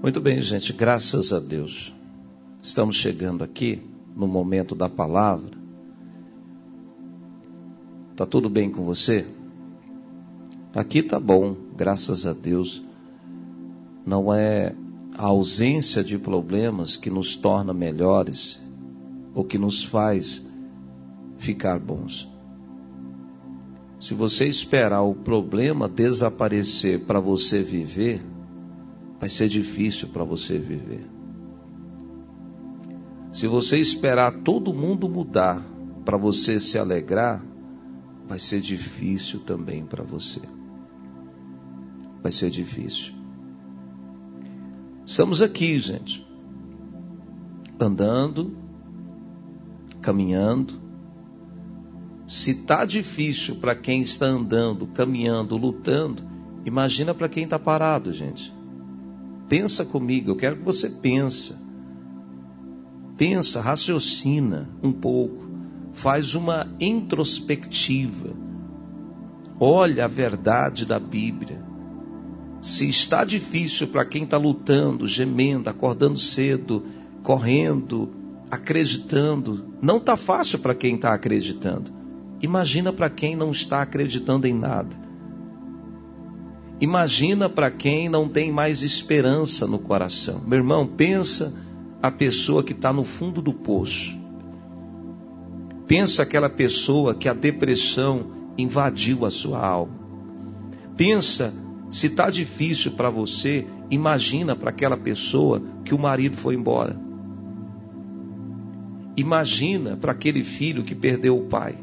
Muito bem, gente, graças a Deus. Estamos chegando aqui no momento da palavra. Tá tudo bem com você? Aqui tá bom, graças a Deus. Não é a ausência de problemas que nos torna melhores ou que nos faz ficar bons. Se você esperar o problema desaparecer para você viver, vai ser difícil para você viver. Se você esperar todo mundo mudar para você se alegrar, vai ser difícil também para você. Vai ser difícil. Estamos aqui, gente, andando, caminhando. Se tá difícil para quem está andando, caminhando, lutando, imagina para quem está parado, gente. Pensa comigo, eu quero que você pense. Pensa, raciocina um pouco, faz uma introspectiva. Olha a verdade da Bíblia. Se está difícil para quem está lutando, gemendo, acordando cedo, correndo, acreditando, não está fácil para quem está acreditando. Imagina para quem não está acreditando em nada. Imagina para quem não tem mais esperança no coração. Meu irmão, pensa a pessoa que está no fundo do poço. Pensa aquela pessoa que a depressão invadiu a sua alma. Pensa, se está difícil para você, imagina para aquela pessoa que o marido foi embora. Imagina para aquele filho que perdeu o pai.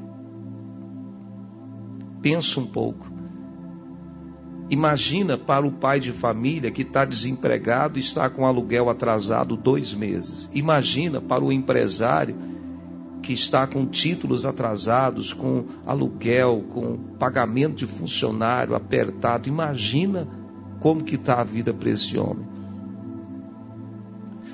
Pensa um pouco. Imagina para o pai de família que está desempregado e está com aluguel atrasado dois meses. Imagina para o empresário que está com títulos atrasados, com aluguel, com pagamento de funcionário apertado. Imagina como que está a vida para esse homem.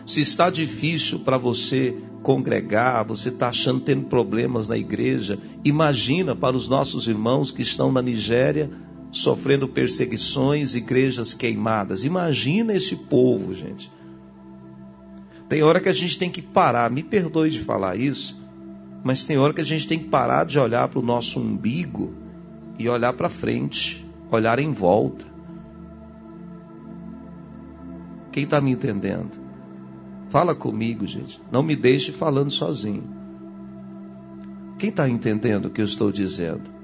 Se está difícil para você congregar, você está achando tendo problemas na igreja, imagina para os nossos irmãos que estão na Nigéria sofrendo perseguições, igrejas queimadas. Imagina esse povo, gente. Tem hora que a gente tem que parar, me perdoe de falar isso, mas tem hora que a gente tem que parar de olhar para o nosso umbigo e olhar para frente, olhar em volta. Quem está me entendendo? Fala comigo, gente. Não me deixe falando sozinho. Quem está entendendo o que eu estou dizendo?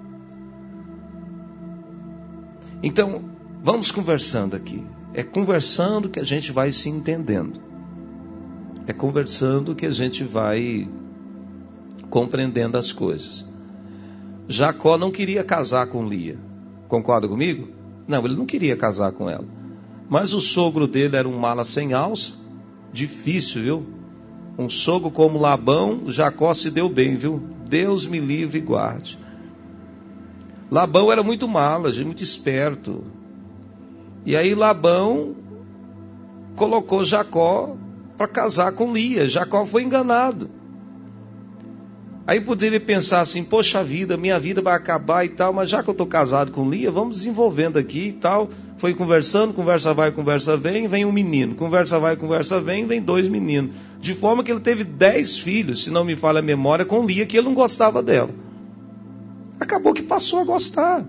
Então, vamos conversando aqui. É conversando que a gente vai se entendendo. É conversando que a gente vai compreendendo as coisas. Jacó não queria casar com Lia. Concorda comigo? Não, ele não queria casar com ela. Mas o sogro dele era um mala sem alça. Difícil, viu? Um sogro como Labão, Jacó se deu bem, viu? Deus me livre e guarde. Labão era muito mala, muito esperto. E aí Labão colocou Jacó para casar com Lia. Jacó foi enganado. Aí poderia pensar assim: poxa vida, minha vida vai acabar e tal, mas já que eu estou casado com Lia, vamos desenvolvendo aqui e tal. Foi conversando, conversa vai, conversa vem, vem um menino. Conversa vai, conversa vem, vem dois meninos. De forma que ele teve dez filhos, se não me falha a memória, com Lia, que ele não gostava dela acabou que passou a gostar.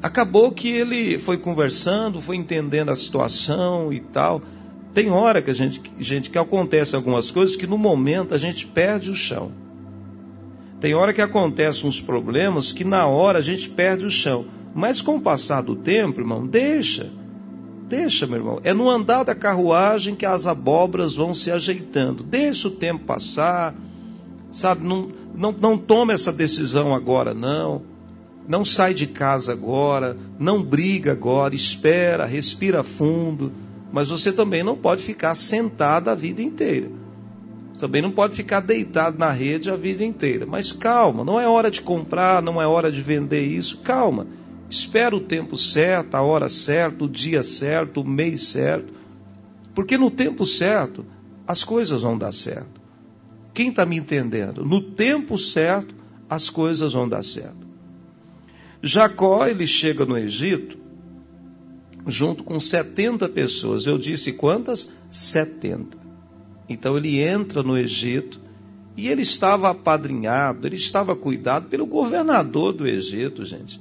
Acabou que ele foi conversando, foi entendendo a situação e tal. Tem hora que a gente, gente que acontece algumas coisas que no momento a gente perde o chão. Tem hora que acontecem uns problemas que na hora a gente perde o chão. Mas com o passar do tempo, irmão, deixa. Deixa, meu irmão. É no andar da carruagem que as abóboras vão se ajeitando. Deixa o tempo passar Sabe, não, não, não toma essa decisão agora, não. Não sai de casa agora, não briga agora, espera, respira fundo. Mas você também não pode ficar sentado a vida inteira. Você também não pode ficar deitado na rede a vida inteira. Mas calma, não é hora de comprar, não é hora de vender isso. Calma. Espera o tempo certo, a hora certa, o dia certo, o mês certo. Porque no tempo certo, as coisas vão dar certo. Quem está me entendendo? No tempo certo, as coisas vão dar certo. Jacó, ele chega no Egito, junto com 70 pessoas. Eu disse quantas? 70. Então ele entra no Egito e ele estava apadrinhado, ele estava cuidado pelo governador do Egito, gente.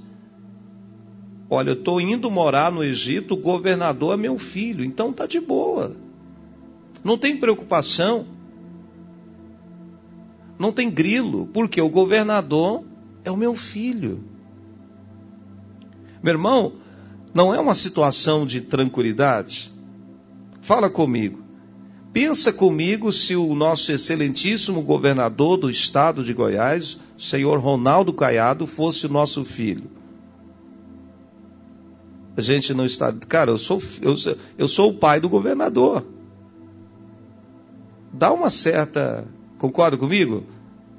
Olha, eu estou indo morar no Egito, o governador é meu filho, então tá de boa. Não tem preocupação. Não tem grilo, porque o governador é o meu filho. Meu irmão, não é uma situação de tranquilidade? Fala comigo. Pensa comigo se o nosso excelentíssimo governador do estado de Goiás, senhor Ronaldo Caiado, fosse o nosso filho. A gente não está. Cara, eu sou, eu, eu sou o pai do governador. Dá uma certa. Concorda comigo?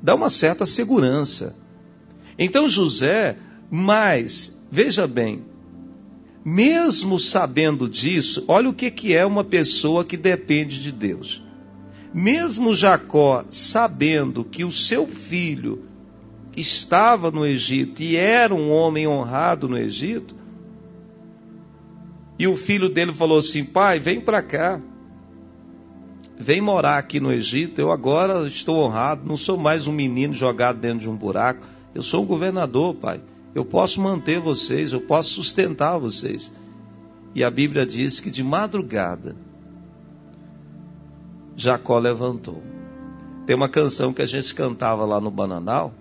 Dá uma certa segurança. Então José, mas, veja bem, mesmo sabendo disso, olha o que, que é uma pessoa que depende de Deus. Mesmo Jacó sabendo que o seu filho estava no Egito e era um homem honrado no Egito, e o filho dele falou assim: pai, vem para cá, vem morar aqui no Egito. Eu agora estou honrado, não sou mais um menino jogado dentro de um buraco. Eu sou um governador, pai. Eu posso manter vocês, eu posso sustentar vocês. E a Bíblia diz que de madrugada, Jacó levantou. Tem uma canção que a gente cantava lá no Bananal,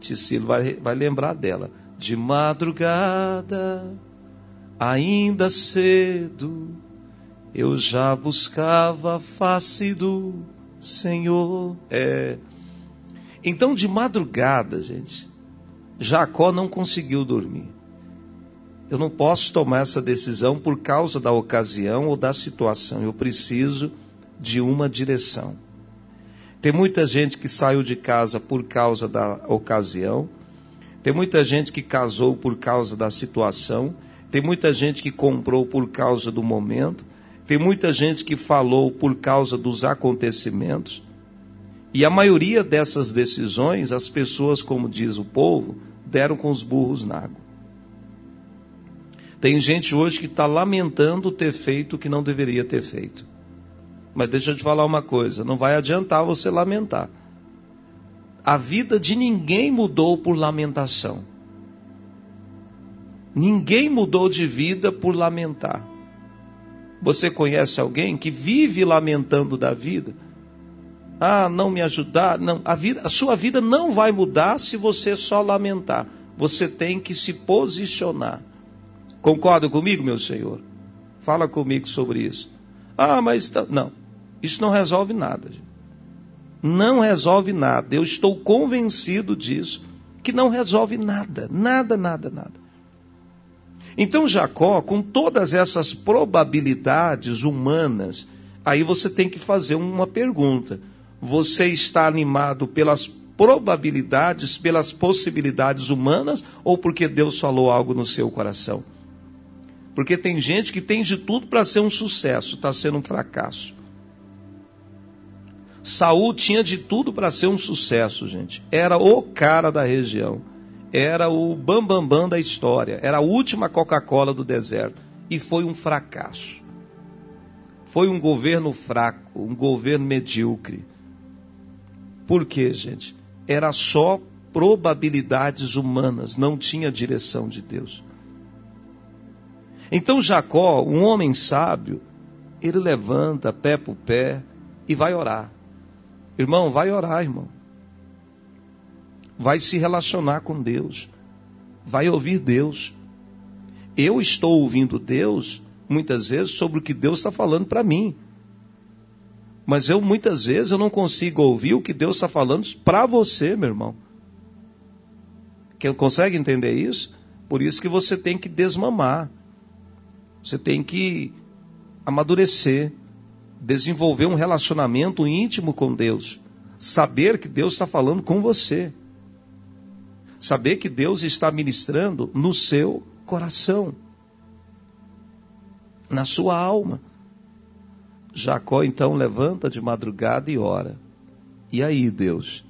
Ticilo vai, vai lembrar dela. De madrugada, ainda cedo, eu já buscava a face do Senhor. É. Então, de madrugada, gente, Jacó não conseguiu dormir. Eu não posso tomar essa decisão por causa da ocasião ou da situação. Eu preciso de uma direção. Tem muita gente que saiu de casa por causa da ocasião. Tem muita gente que casou por causa da situação. Tem muita gente que comprou por causa do momento. Tem muita gente que falou por causa dos acontecimentos. E a maioria dessas decisões, as pessoas, como diz o povo, deram com os burros na água. Tem gente hoje que está lamentando ter feito o que não deveria ter feito. Mas deixa eu te falar uma coisa: não vai adiantar você lamentar. A vida de ninguém mudou por lamentação. Ninguém mudou de vida por lamentar. Você conhece alguém que vive lamentando da vida? ah, não me ajudar. Não, a, vida, a sua vida não vai mudar se você só lamentar. Você tem que se posicionar. Concorda comigo, meu Senhor? Fala comigo sobre isso. Ah, mas tá... não, isso não resolve nada. Não resolve nada. Eu estou convencido disso, que não resolve nada, nada, nada, nada. Então Jacó, com todas essas probabilidades humanas, aí você tem que fazer uma pergunta: você está animado pelas probabilidades, pelas possibilidades humanas ou porque Deus falou algo no seu coração? Porque tem gente que tem de tudo para ser um sucesso, está sendo um fracasso. Saul tinha de tudo para ser um sucesso, gente. Era o cara da região. Era o bambambam bam, bam da história. Era a última Coca-Cola do deserto. E foi um fracasso. Foi um governo fraco, um governo medíocre. Por quê, gente? Era só probabilidades humanas, não tinha direção de Deus. Então Jacó, um homem sábio, ele levanta pé por pé e vai orar. Irmão, vai orar, irmão. Vai se relacionar com Deus. Vai ouvir Deus. Eu estou ouvindo Deus muitas vezes sobre o que Deus está falando para mim. Mas eu muitas vezes eu não consigo ouvir o que Deus está falando para você, meu irmão. Quem consegue entender isso? Por isso que você tem que desmamar. Você tem que amadurecer, desenvolver um relacionamento íntimo com Deus, saber que Deus está falando com você, saber que Deus está ministrando no seu coração, na sua alma. Jacó então levanta de madrugada e ora. E aí, Deus?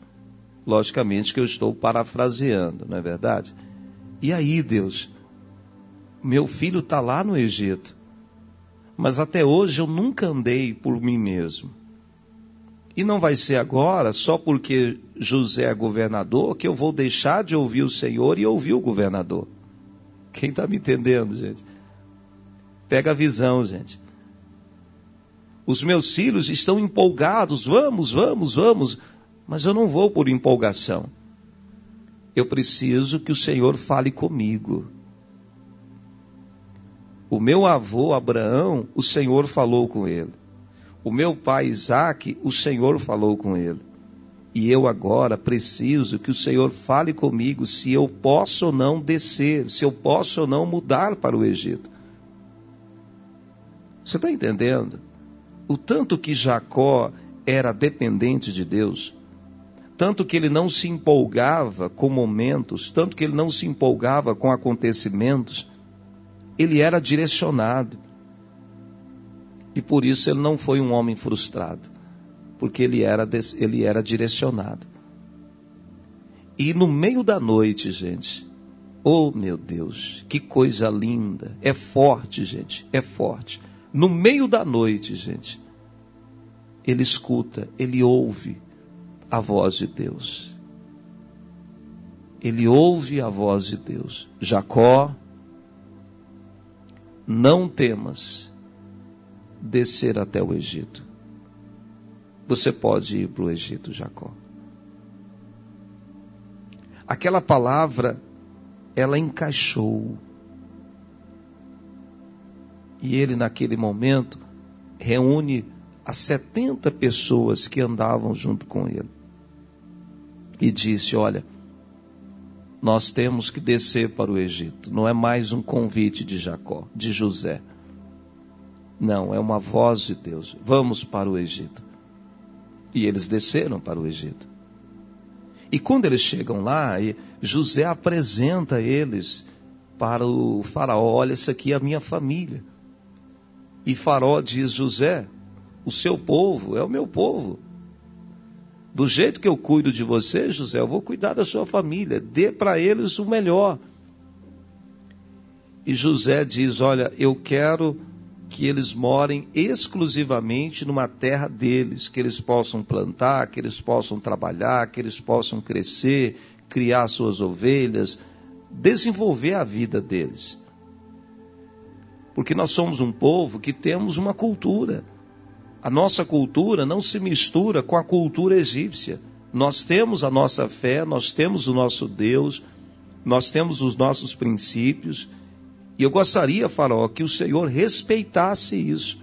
Logicamente que eu estou parafraseando, não é verdade? E aí, Deus? Meu filho está lá no Egito. Mas até hoje eu nunca andei por mim mesmo. E não vai ser agora, só porque José é governador, que eu vou deixar de ouvir o Senhor e ouvir o governador. Quem está me entendendo, gente? Pega a visão, gente. Os meus filhos estão empolgados, vamos, vamos, vamos, mas eu não vou por empolgação. Eu preciso que o Senhor fale comigo. O meu avô Abraão, o Senhor falou com ele. O meu pai Isaac, o Senhor falou com ele. E eu agora preciso que o Senhor fale comigo se eu posso ou não descer, se eu posso ou não mudar para o Egito. Você está entendendo? O tanto que Jacó era dependente de Deus, tanto que ele não se empolgava com momentos, tanto que ele não se empolgava com acontecimentos, ele era direcionado. E por isso ele não foi um homem frustrado, porque ele era, ele era direcionado. E no meio da noite, gente, oh meu Deus, que coisa linda, é forte, gente, é forte. No meio da noite, gente, ele escuta, ele ouve a voz de Deus. Ele ouve a voz de Deus. Jacó, não temas descer até o Egito. Você pode ir para o Egito, Jacó. Aquela palavra, ela encaixou. E ele, naquele momento, reúne as 70 pessoas que andavam junto com ele. E disse: Olha, nós temos que descer para o Egito. Não é mais um convite de Jacó, de José. Não, é uma voz de Deus. Vamos para o Egito. E eles desceram para o Egito. E quando eles chegam lá, José apresenta eles para o faraó: Olha, essa aqui é a minha família. E Faraó diz: José, o seu povo é o meu povo. Do jeito que eu cuido de você, José, eu vou cuidar da sua família. Dê para eles o melhor. E José diz: Olha, eu quero que eles morem exclusivamente numa terra deles, que eles possam plantar, que eles possam trabalhar, que eles possam crescer, criar suas ovelhas, desenvolver a vida deles. Porque nós somos um povo que temos uma cultura. A nossa cultura não se mistura com a cultura egípcia. Nós temos a nossa fé, nós temos o nosso Deus, nós temos os nossos princípios. E eu gostaria, Faraó, que o Senhor respeitasse isso.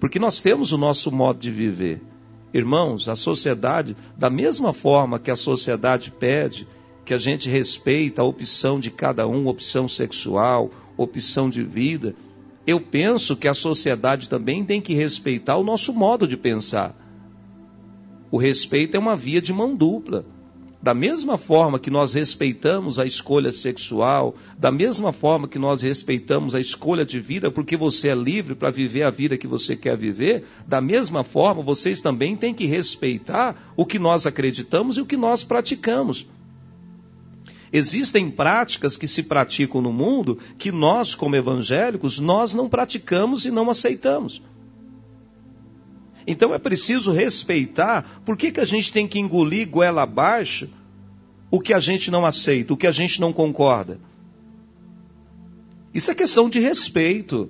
Porque nós temos o nosso modo de viver. Irmãos, a sociedade, da mesma forma que a sociedade pede que a gente respeita a opção de cada um, opção sexual, opção de vida, eu penso que a sociedade também tem que respeitar o nosso modo de pensar. O respeito é uma via de mão dupla. Da mesma forma que nós respeitamos a escolha sexual, da mesma forma que nós respeitamos a escolha de vida, porque você é livre para viver a vida que você quer viver, da mesma forma vocês também têm que respeitar o que nós acreditamos e o que nós praticamos. Existem práticas que se praticam no mundo que nós, como evangélicos, nós não praticamos e não aceitamos. Então é preciso respeitar. Por que, que a gente tem que engolir goela abaixo o que a gente não aceita, o que a gente não concorda? Isso é questão de respeito.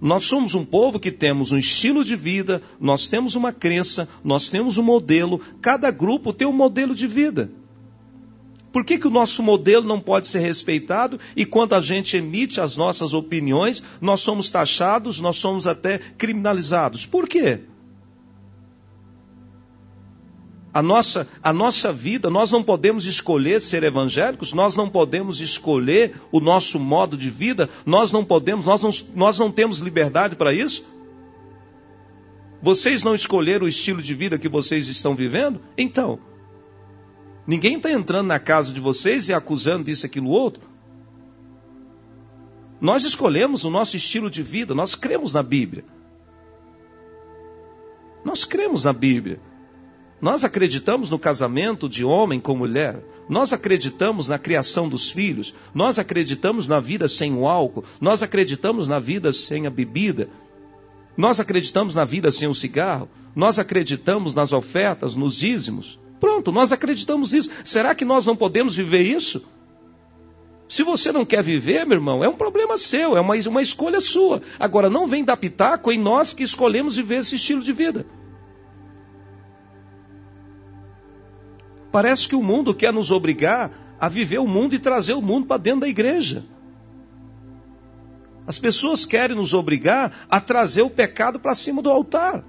Nós somos um povo que temos um estilo de vida, nós temos uma crença, nós temos um modelo, cada grupo tem um modelo de vida. Por que, que o nosso modelo não pode ser respeitado e quando a gente emite as nossas opiniões, nós somos taxados, nós somos até criminalizados? Por quê? A nossa, a nossa vida, nós não podemos escolher ser evangélicos, nós não podemos escolher o nosso modo de vida, nós não podemos, nós não, nós não temos liberdade para isso? Vocês não escolheram o estilo de vida que vocês estão vivendo? Então, Ninguém está entrando na casa de vocês e acusando disso, aquilo, outro. Nós escolhemos o nosso estilo de vida, nós cremos na Bíblia. Nós cremos na Bíblia. Nós acreditamos no casamento de homem com mulher. Nós acreditamos na criação dos filhos. Nós acreditamos na vida sem o álcool. Nós acreditamos na vida sem a bebida. Nós acreditamos na vida sem o cigarro. Nós acreditamos nas ofertas, nos dízimos. Pronto, nós acreditamos nisso. Será que nós não podemos viver isso? Se você não quer viver, meu irmão, é um problema seu, é uma, uma escolha sua. Agora, não vem dar pitaco em nós que escolhemos viver esse estilo de vida. Parece que o mundo quer nos obrigar a viver o mundo e trazer o mundo para dentro da igreja. As pessoas querem nos obrigar a trazer o pecado para cima do altar.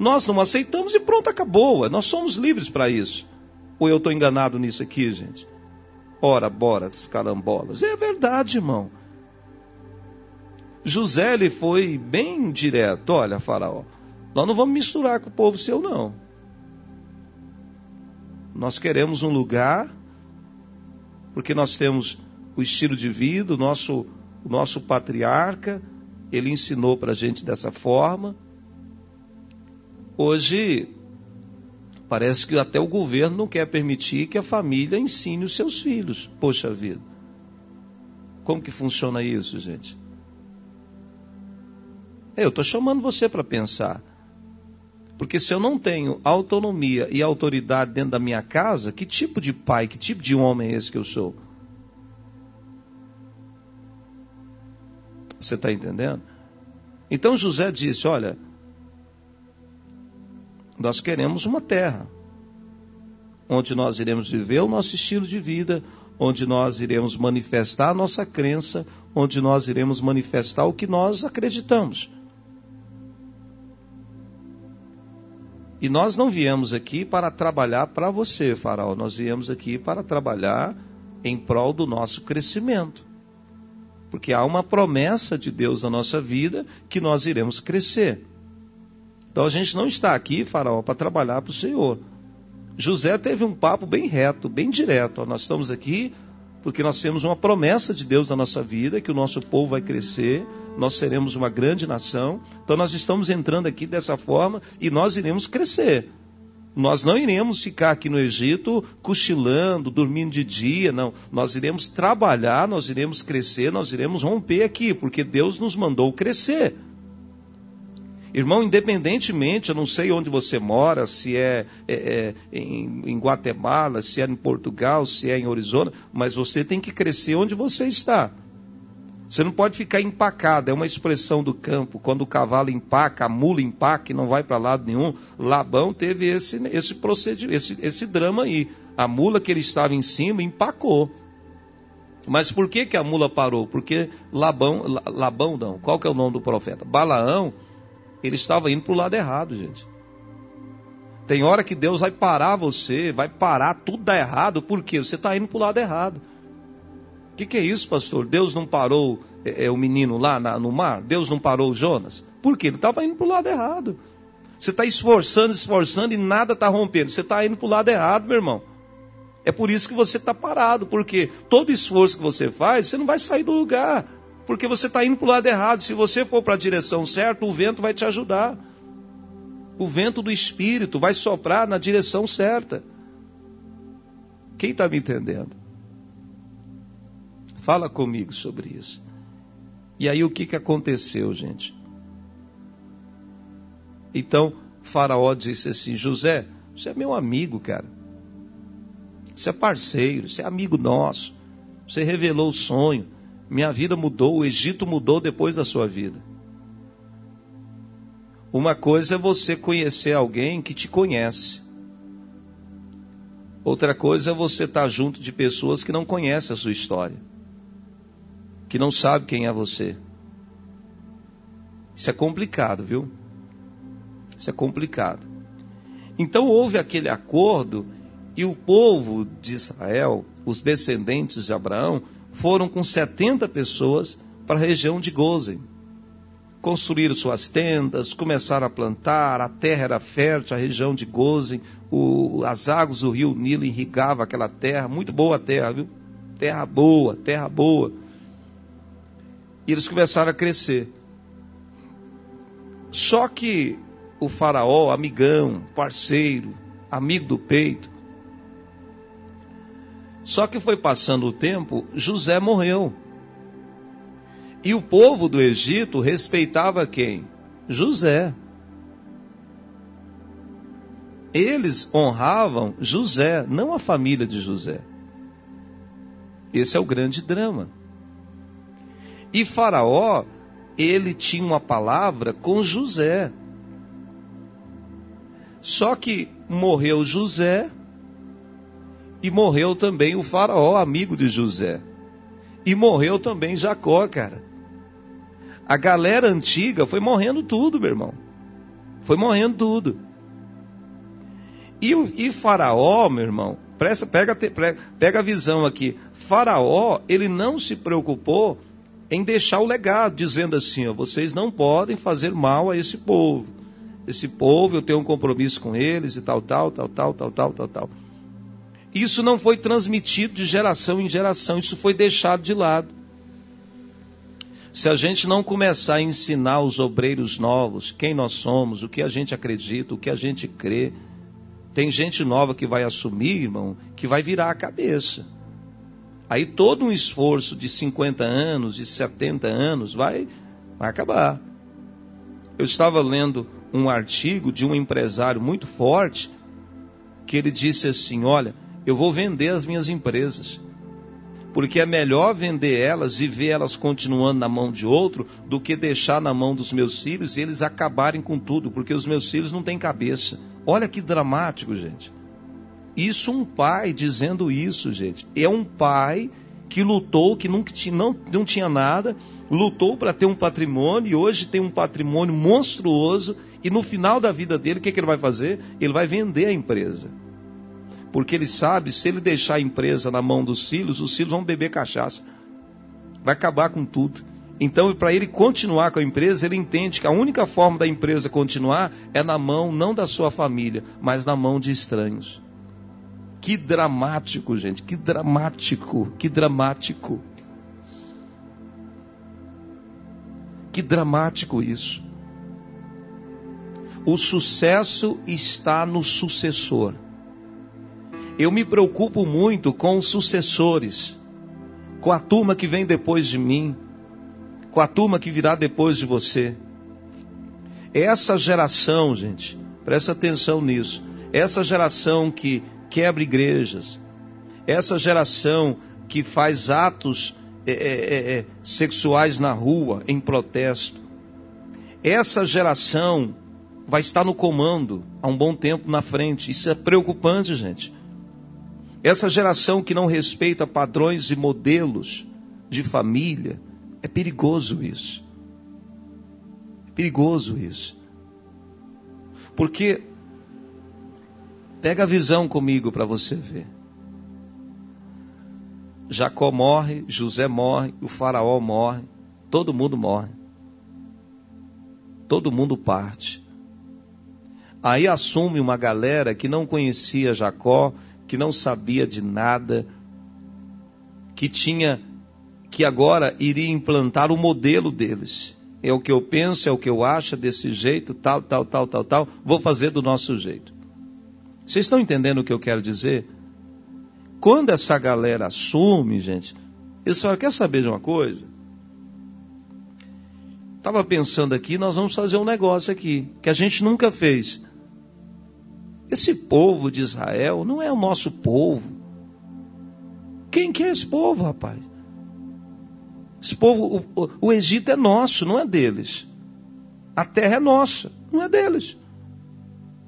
Nós não aceitamos e pronto, acabou. Nós somos livres para isso. Ou eu estou enganado nisso aqui, gente? Ora, bora, carambolas. É verdade, irmão. José ele foi bem direto. Olha, Faraó, nós não vamos misturar com o povo seu, não. Nós queremos um lugar, porque nós temos o estilo de vida, o nosso, o nosso patriarca, ele ensinou para a gente dessa forma. Hoje, parece que até o governo não quer permitir que a família ensine os seus filhos. Poxa vida. Como que funciona isso, gente? Eu estou chamando você para pensar. Porque se eu não tenho autonomia e autoridade dentro da minha casa, que tipo de pai, que tipo de homem é esse que eu sou? Você está entendendo? Então José disse: Olha, nós queremos uma terra onde nós iremos viver o nosso estilo de vida, onde nós iremos manifestar a nossa crença, onde nós iremos manifestar o que nós acreditamos. E nós não viemos aqui para trabalhar para você, Faraó. Nós viemos aqui para trabalhar em prol do nosso crescimento. Porque há uma promessa de Deus na nossa vida que nós iremos crescer. Então a gente não está aqui, Faraó, para trabalhar para o Senhor. José teve um papo bem reto, bem direto. Nós estamos aqui porque nós temos uma promessa de Deus na nossa vida, que o nosso povo vai crescer, nós seremos uma grande nação. Então nós estamos entrando aqui dessa forma e nós iremos crescer. Nós não iremos ficar aqui no Egito cochilando, dormindo de dia, não. Nós iremos trabalhar, nós iremos crescer, nós iremos romper aqui, porque Deus nos mandou crescer. Irmão, independentemente, eu não sei onde você mora, se é, é, é em, em, Guatemala, se é em Portugal, se é em Arizona, mas você tem que crescer onde você está. Você não pode ficar empacado, é uma expressão do campo. Quando o cavalo empaca, a mula empaca e não vai para lado nenhum. Labão teve esse, esse procedimento, esse, esse drama aí. A mula que ele estava em cima empacou. Mas por que, que a mula parou? Porque Labão, Labão não, qual que é o nome do profeta? Balaão ele estava indo para o lado errado, gente. Tem hora que Deus vai parar você, vai parar, tudo dá errado, por quê? Você está indo para o lado errado. O que, que, é isso, pastor? Deus não parou é, é, o menino lá na, no mar? Deus não parou o Jonas? Por quê? Ele estava indo para o lado errado. Você está esforçando, esforçando e nada está rompendo. Você está indo para o lado errado, meu irmão. É por isso que você está parado, porque todo esforço que você faz, você não vai sair do lugar porque você está indo para o lado errado. Se você for para a direção certa, o vento vai te ajudar. O vento do Espírito vai soprar na direção certa. Quem está me entendendo? Fala comigo sobre isso. E aí o que, que aconteceu, gente? Então, Faraó disse assim: José, você é meu amigo, cara. Você é parceiro, você é amigo nosso. Você revelou o sonho. Minha vida mudou, o Egito mudou depois da sua vida. Uma coisa é você conhecer alguém que te conhece. Outra coisa é você estar junto de pessoas que não conhecem a sua história, que não sabem quem é você. Isso é complicado, viu? Isso é complicado. Então houve aquele acordo e o povo de Israel, os descendentes de Abraão, foram com 70 pessoas para a região de Gozen. Construíram suas tendas, começaram a plantar, a terra era fértil, a região de Gozen, o, as águas do rio Nilo irrigavam aquela terra, muito boa terra, viu? Terra boa, terra boa. E eles começaram a crescer. Só que o faraó, amigão, parceiro, amigo do peito. Só que foi passando o tempo, José morreu. E o povo do Egito respeitava quem? José. Eles honravam José, não a família de José. Esse é o grande drama. E Faraó, ele tinha uma palavra com José. Só que morreu José e morreu também o Faraó, amigo de José. E morreu também Jacó, cara. A galera antiga foi morrendo tudo, meu irmão. Foi morrendo tudo. E, e Faraó, meu irmão, presta, pega, pega a visão aqui. Faraó, ele não se preocupou em deixar o legado, dizendo assim: ó, vocês não podem fazer mal a esse povo. Esse povo, eu tenho um compromisso com eles e tal, tal, tal, tal, tal, tal, tal, tal. Isso não foi transmitido de geração em geração, isso foi deixado de lado. Se a gente não começar a ensinar os obreiros novos quem nós somos, o que a gente acredita, o que a gente crê, tem gente nova que vai assumir, irmão, que vai virar a cabeça. Aí todo um esforço de 50 anos, de 70 anos, vai, vai acabar. Eu estava lendo um artigo de um empresário muito forte que ele disse assim: Olha, eu vou vender as minhas empresas. Porque é melhor vender elas e ver elas continuando na mão de outro do que deixar na mão dos meus filhos e eles acabarem com tudo, porque os meus filhos não têm cabeça. Olha que dramático, gente. Isso um pai dizendo isso, gente. É um pai que lutou, que nunca tinha, não, não tinha nada, lutou para ter um patrimônio e hoje tem um patrimônio monstruoso e no final da vida dele, o que, que ele vai fazer? Ele vai vender a empresa. Porque ele sabe, se ele deixar a empresa na mão dos filhos, os filhos vão beber cachaça. Vai acabar com tudo. Então, para ele continuar com a empresa, ele entende que a única forma da empresa continuar é na mão não da sua família, mas na mão de estranhos. Que dramático, gente, que dramático, que dramático. Que dramático isso. O sucesso está no sucessor. Eu me preocupo muito com os sucessores, com a turma que vem depois de mim, com a turma que virá depois de você. Essa geração, gente, presta atenção nisso. Essa geração que quebra igrejas, essa geração que faz atos é, é, é, sexuais na rua em protesto, essa geração vai estar no comando há um bom tempo na frente. Isso é preocupante, gente. Essa geração que não respeita padrões e modelos de família, é perigoso isso. É perigoso isso. Porque pega a visão comigo para você ver. Jacó morre, José morre, o faraó morre, todo mundo morre. Todo mundo parte. Aí assume uma galera que não conhecia Jacó, que não sabia de nada, que tinha que agora iria implantar o modelo deles. É o que eu penso, é o que eu acho, é desse jeito, tal, tal, tal, tal, tal. Vou fazer do nosso jeito. Vocês estão entendendo o que eu quero dizer? Quando essa galera assume, gente, eles falam, quer saber de uma coisa? Estava pensando aqui, nós vamos fazer um negócio aqui, que a gente nunca fez. Esse povo de Israel não é o nosso povo. Quem que é esse povo, rapaz? Esse povo, o, o Egito é nosso, não é deles. A terra é nossa, não é deles.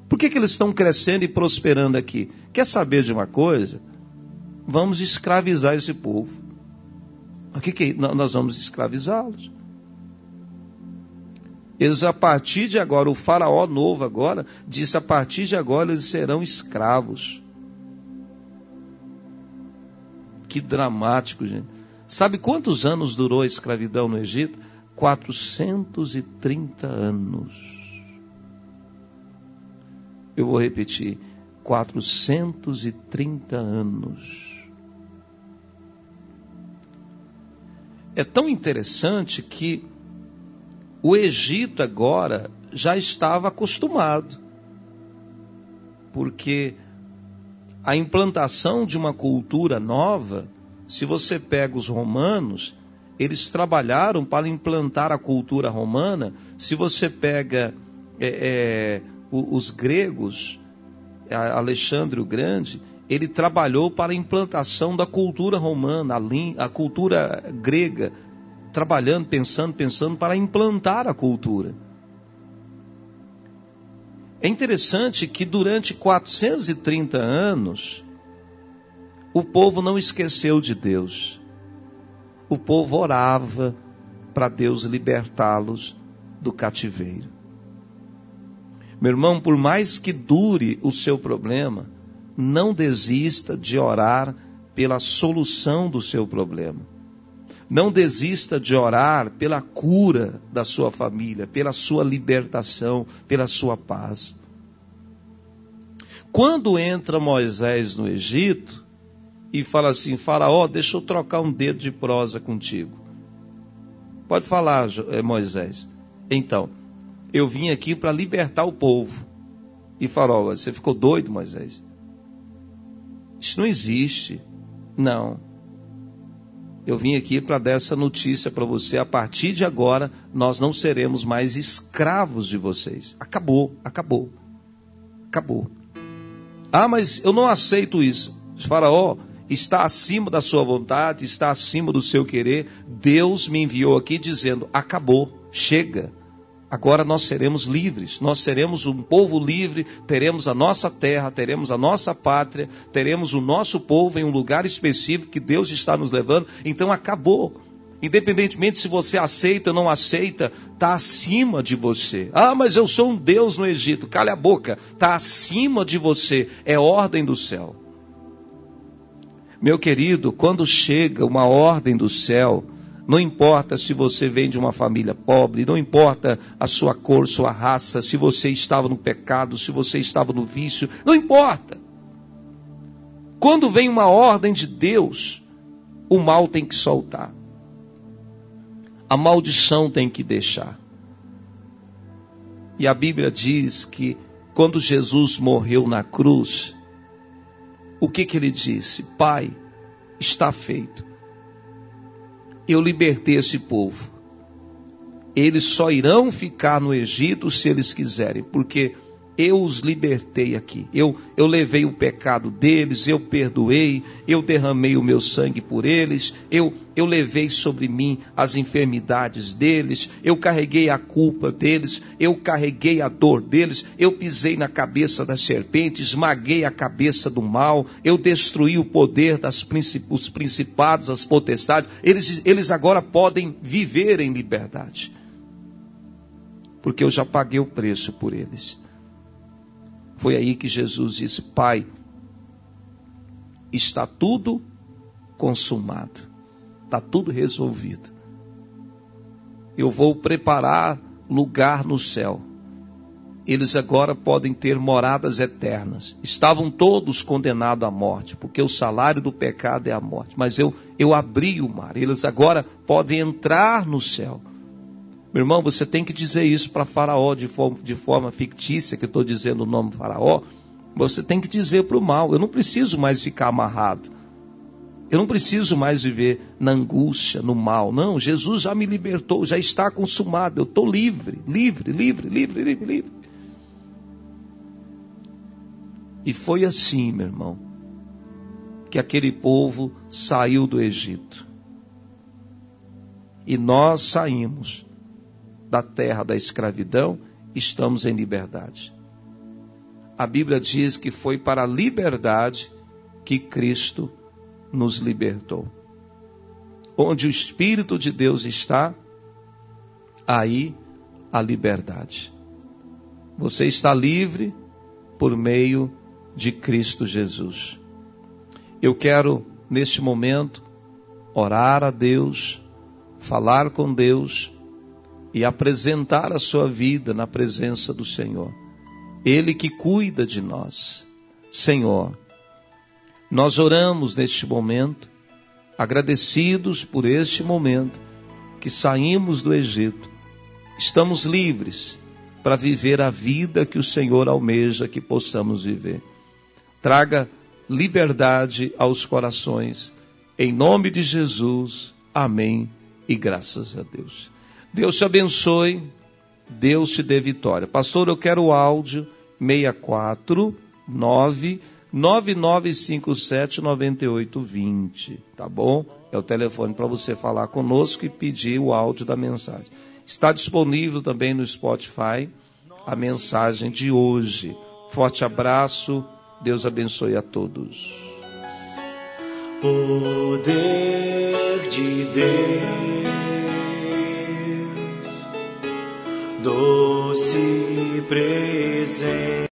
Por que, que eles estão crescendo e prosperando aqui? Quer saber de uma coisa? Vamos escravizar esse povo. O que, que nós vamos escravizá-los? Eles, a partir de agora, o faraó novo agora, disse: a partir de agora eles serão escravos. Que dramático, gente. Sabe quantos anos durou a escravidão no Egito? 430 anos. Eu vou repetir: 430 anos. É tão interessante que o Egito agora já estava acostumado. porque a implantação de uma cultura nova, se você pega os romanos, eles trabalharam para implantar a cultura romana. Se você pega é, é, os gregos, Alexandre o Grande, ele trabalhou para a implantação da cultura romana, a, a cultura grega, trabalhando, pensando, pensando para implantar a cultura. É interessante que durante 430 anos, o povo não esqueceu de Deus. O povo orava para Deus libertá-los do cativeiro. Meu irmão, por mais que dure o seu problema, não desista de orar pela solução do seu problema. Não desista de orar pela cura da sua família, pela sua libertação, pela sua paz. Quando entra Moisés no Egito e fala assim: Faraó, deixa eu trocar um dedo de prosa contigo. Pode falar, eh, Moisés. Então, eu vim aqui para libertar o povo. E Faraó, você ficou doido, Moisés? Isso não existe. Não. Eu vim aqui para dar essa notícia para você. A partir de agora, nós não seremos mais escravos de vocês. Acabou, acabou. Acabou. Ah, mas eu não aceito isso. Faraó está acima da sua vontade, está acima do seu querer. Deus me enviou aqui dizendo: acabou, chega. Agora nós seremos livres, nós seremos um povo livre, teremos a nossa terra, teremos a nossa pátria, teremos o nosso povo em um lugar específico que Deus está nos levando. Então acabou. Independentemente se você aceita ou não aceita, está acima de você. Ah, mas eu sou um Deus no Egito. Cale a boca. Está acima de você. É ordem do céu. Meu querido, quando chega uma ordem do céu, não importa se você vem de uma família pobre, não importa a sua cor, sua raça, se você estava no pecado, se você estava no vício, não importa. Quando vem uma ordem de Deus, o mal tem que soltar. A maldição tem que deixar. E a Bíblia diz que quando Jesus morreu na cruz, o que, que ele disse? Pai, está feito eu libertei esse povo. Eles só irão ficar no Egito se eles quiserem, porque eu os libertei aqui. Eu, eu levei o pecado deles, eu perdoei, eu derramei o meu sangue por eles, eu, eu levei sobre mim as enfermidades deles, eu carreguei a culpa deles, eu carreguei a dor deles, eu pisei na cabeça da serpente, esmaguei a cabeça do mal, eu destruí o poder das os principados, as potestades. Eles, eles agora podem viver em liberdade, porque eu já paguei o preço por eles. Foi aí que Jesus disse: Pai, está tudo consumado, está tudo resolvido. Eu vou preparar lugar no céu. Eles agora podem ter moradas eternas. Estavam todos condenados à morte, porque o salário do pecado é a morte. Mas eu, eu abri o mar. Eles agora podem entrar no céu meu irmão, você tem que dizer isso para Faraó de forma, de forma fictícia, que eu estou dizendo o nome Faraó. Você tem que dizer para o mal: eu não preciso mais ficar amarrado. Eu não preciso mais viver na angústia, no mal. Não, Jesus já me libertou, já está consumado. Eu estou livre, livre, livre, livre, livre, livre. E foi assim, meu irmão, que aquele povo saiu do Egito. E nós saímos da terra da escravidão, estamos em liberdade. A Bíblia diz que foi para a liberdade que Cristo nos libertou. Onde o Espírito de Deus está, aí a liberdade. Você está livre por meio de Cristo Jesus. Eu quero, neste momento, orar a Deus, falar com Deus e apresentar a sua vida na presença do Senhor. Ele que cuida de nós. Senhor, nós oramos neste momento, agradecidos por este momento que saímos do Egito. Estamos livres, para viver a vida que o Senhor almeja que possamos viver. Traga liberdade aos corações. Em nome de Jesus. Amém. E graças a Deus. Deus te abençoe. Deus te dê vitória. Pastor, eu quero o áudio 649 9957 9820, tá bom? É o telefone para você falar conosco e pedir o áudio da mensagem. Está disponível também no Spotify a mensagem de hoje. Forte abraço, Deus abençoe a todos. Poder de Deus, doce presente.